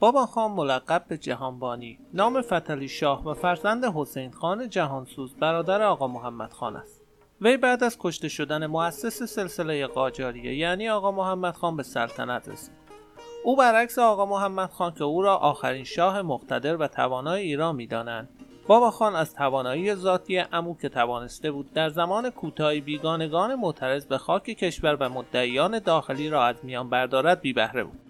بابا خان ملقب به جهانبانی نام فتلی شاه و فرزند حسین خان جهانسوز برادر آقا محمد خان است. وی بعد از کشته شدن مؤسس سلسله قاجاریه یعنی آقا محمد خان به سلطنت رسید. او برعکس آقا محمد خان که او را آخرین شاه مقتدر و توانای ایران می‌دانند. بابا خان از توانایی ذاتی امو که توانسته بود در زمان کوتاهی بیگانگان معترض به خاک کشور و مدعیان داخلی را از میان بردارد بی بهره بود.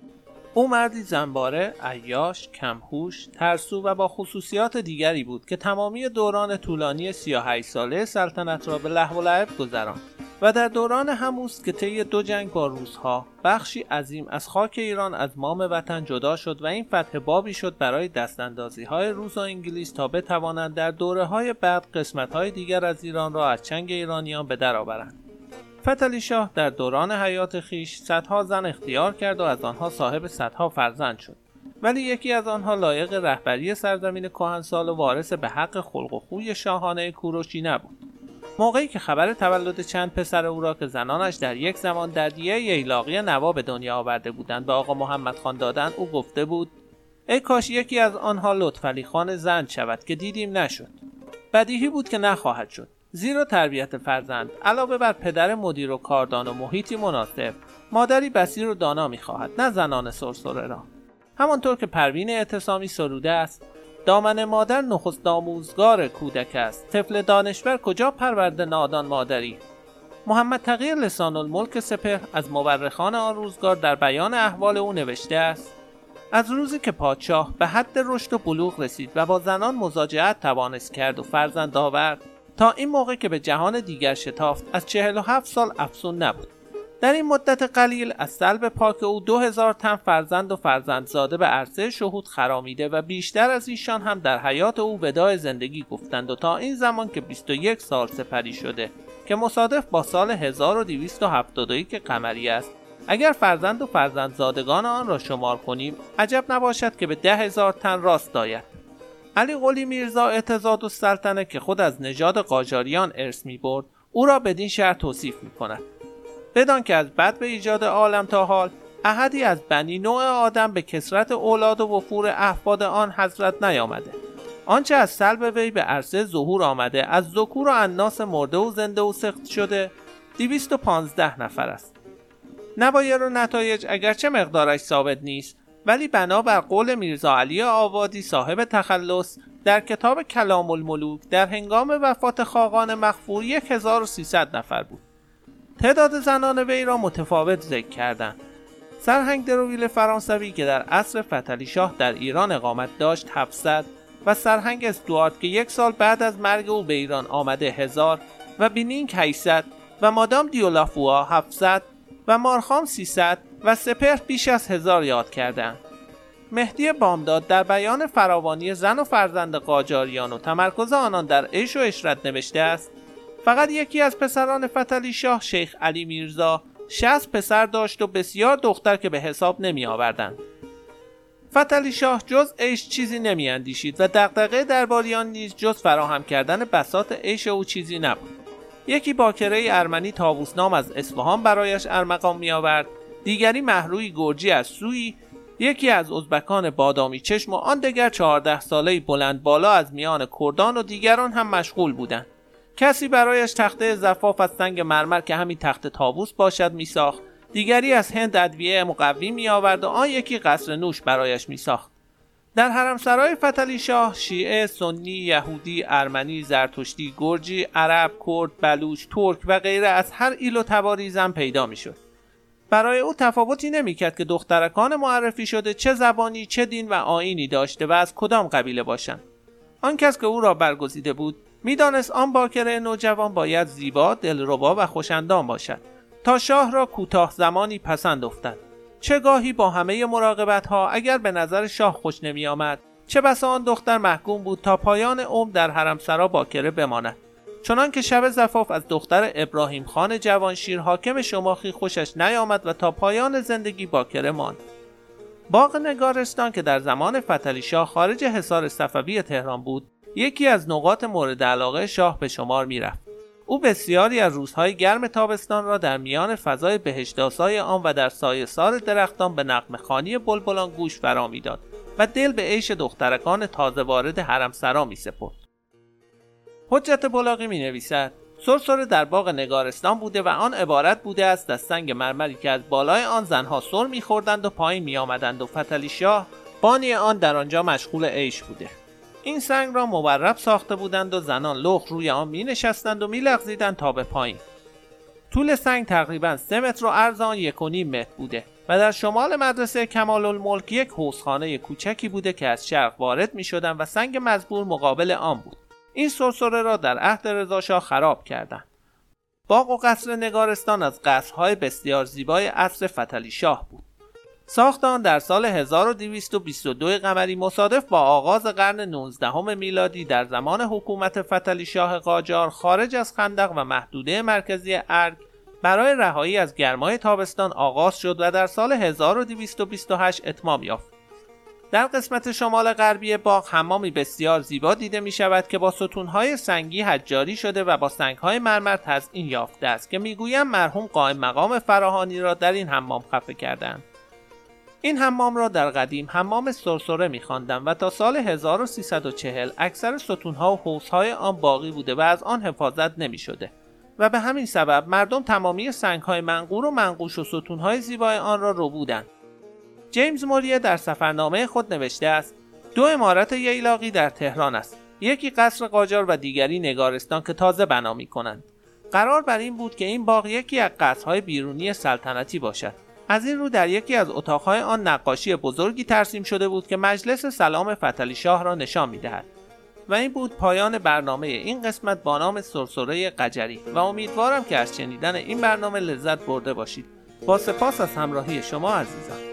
او مردی زنباره، عیاش، کمهوش، ترسو و با خصوصیات دیگری بود که تمامی دوران طولانی 38 ساله سلطنت را به لحو و لعب گذراند و در دوران هموست که طی دو جنگ با روزها بخشی عظیم از خاک ایران از مام وطن جدا شد و این فتح بابی شد برای دستاندازی های روس و انگلیس تا بتوانند در دوره های بعد قسمت های دیگر از ایران را از چنگ ایرانیان به در فتلی شاه در دوران حیات خیش صدها زن اختیار کرد و از آنها صاحب صدها فرزند شد. ولی یکی از آنها لایق رهبری سرزمین کهنسال و وارث به حق خلق و خوی شاهانه کوروشی نبود. موقعی که خبر تولد چند پسر او را که زنانش در یک زمان در دیه ییلاقی نوا به دنیا آورده بودند به آقا محمد خان دادن او گفته بود ای کاش یکی از آنها لطفعلی خان زن شود که دیدیم نشد. بدیهی بود که نخواهد شد. زیرا تربیت فرزند علاوه بر پدر مدیر و کاردان و محیطی مناسب مادری بسیر و دانا می‌خواهد نه زنان سرسره را. همانطور که پروین اعتصامی سروده است دامن مادر نخست آموزگار کودک است. طفل دانشور کجا پرورده نادان مادری؟ محمد تغییر لسان الملک سپه از مورخان آن روزگار در بیان احوال او نوشته است از روزی که پادشاه به حد رشد و بلوغ رسید و با زنان مزاجعت توانست کرد و فرزند آورد. تا این موقع که به جهان دیگر شتافت از 47 سال افسون نبود. در این مدت قلیل از سلب پاک او دو هزار تن فرزند و فرزندزاده به عرصه شهود خرامیده و بیشتر از ایشان هم در حیات او ودای زندگی گفتند و تا این زمان که 21 سال سپری شده که مصادف با سال 1271 که قمری است. اگر فرزند و فرزندزادگان آن را شمار کنیم عجب نباشد که به ده هزار تن راست داید علی قلی میرزا اعتزاد و سلطنه که خود از نژاد قاجاریان ارث می برد او را بدین شهر توصیف می کند بدان که از بد به ایجاد عالم تا حال احدی از بنی نوع آدم به کسرت اولاد و وفور احفاد آن حضرت نیامده. آنچه از سلب وی به عرصه ظهور آمده از ذکور و اناس مرده و زنده و سخت شده 215 نفر است. نبایر و نتایج اگرچه مقدارش ثابت نیست ولی بنابر قول میرزا علی آوادی صاحب تخلص در کتاب کلام الملوک در هنگام وفات خاقان مخفور 1300 نفر بود. تعداد زنان وی را متفاوت ذکر کردند. سرهنگ درویل فرانسوی که در عصر فتلی شاه در ایران اقامت داشت 700 و سرهنگ استوارت که یک سال بعد از مرگ او به ایران آمده هزار و بینینگ 800 و مادام دیولافوا 700 و مارخام 300 و سپر بیش از هزار یاد کردند. مهدی بامداد در بیان فراوانی زن و فرزند قاجاریان و تمرکز آنان در عیش و اشرت نوشته است فقط یکی از پسران فتلی شاه شیخ علی میرزا شست پسر داشت و بسیار دختر که به حساب نمی آوردند. فتلی شاه جز عیش چیزی نمی اندیشید و دقدقه درباریان نیز جز فراهم کردن بسات عیش او چیزی نبود. یکی باکره ارمنی تاووسنام از اصفهان برایش ارمقام می آورد دیگری محروی گرجی از سوی یکی از ازبکان بادامی چشم و آن دیگر چهارده ساله بلند بالا از میان کردان و دیگران هم مشغول بودند. کسی برایش تخته زفاف از سنگ مرمر که همین تخت تابوس باشد میساخت. دیگری از هند ادویه مقوی می آورد و آن یکی قصر نوش برایش میساخت. در حرمسرای فتلی شاه شیعه، سنی، یهودی، ارمنی، زرتشتی، گرجی، عرب، کرد، بلوچ، ترک و غیره از هر ایل و تباری زن پیدا می‌شد. برای او تفاوتی نمی‌کرد که دخترکان معرفی شده چه زبانی چه دین و آینی داشته و از کدام قبیله باشند. آن کس که او را برگزیده بود می‌دانست آن باکره نوجوان باید زیبا دلربا و خوشندان باشد تا شاه را کوتاه زمانی پسند افتد. چه گاهی با همه مراقبت ها اگر به نظر شاه خوش نمی آمد چه بسا آن دختر محکوم بود تا پایان عمر در حرمسرا باکره بماند. چنان که شب زفاف از دختر ابراهیم خان جوانشیر حاکم شماخی خوشش نیامد و تا پایان زندگی باکره ماند باغ نگارستان که در زمان فتلی شاه خارج حصار صفوی تهران بود یکی از نقاط مورد علاقه شاه به شمار می‌رفت او بسیاری از روزهای گرم تابستان را در میان فضای بهشتاسای آن و در سایه سار درختان به نقم خانی بلبلان گوش فرا می‌داد و دل به عیش دخترکان تازه وارد حرم سرا می سپرد. حجت بلاغی می نویسد سرسره در باغ نگارستان بوده و آن عبارت بوده است از سنگ مرمری که از بالای آن زنها سر میخوردند و پایین میآمدند و فتلی شاه بانی آن در آنجا مشغول عیش بوده. این سنگ را مورب ساخته بودند و زنان لخ روی آن می نشستند و می لغزیدند تا به پایین. طول سنگ تقریبا سه متر و عرض آن یک و نیم متر بوده و در شمال مدرسه کمال الملک یک حوزخانه کوچکی بوده که از شرق وارد می شدن و سنگ مزبور مقابل آن بود. این سرسره را در عهد رضاشاه خراب کردند باغ و قصر نگارستان از قصرهای بسیار زیبای عصر فتلی شاه بود ساخت آن در سال 1222 قمری مصادف با آغاز قرن 19 میلادی در زمان حکومت فتلی شاه قاجار خارج از خندق و محدوده مرکزی ارگ برای رهایی از گرمای تابستان آغاز شد و در سال 1228 اتمام یافت. در قسمت شمال غربی باغ حمامی بسیار زیبا دیده می شود که با ستونهای سنگی حجاری شده و با سنگهای مرمر تزئین یافته است که می‌گویم مرحوم قائم مقام فراهانی را در این حمام خفه کردند. این حمام را در قدیم حمام سرسره میخواندند و تا سال 1340 اکثر ستونها و حوزهای آن باقی بوده و از آن حفاظت نمی شده و به همین سبب مردم تمامی سنگهای منقور و منقوش و ستونهای زیبای آن را رو بودند. جیمز موریه در سفرنامه خود نوشته است دو امارت ییلاقی در تهران است. یکی قصر قاجار و دیگری نگارستان که تازه بنا می کنند. قرار بر این بود که این باغ یکی از قصرهای بیرونی سلطنتی باشد. از این رو در یکی از اتاقهای آن نقاشی بزرگی ترسیم شده بود که مجلس سلام فتلی شاه را نشان می‌دهد و این بود پایان برنامه این قسمت با نام سرسره قجری. و امیدوارم که از شنیدن این برنامه لذت برده باشید. با سپاس از همراهی شما عزیزان.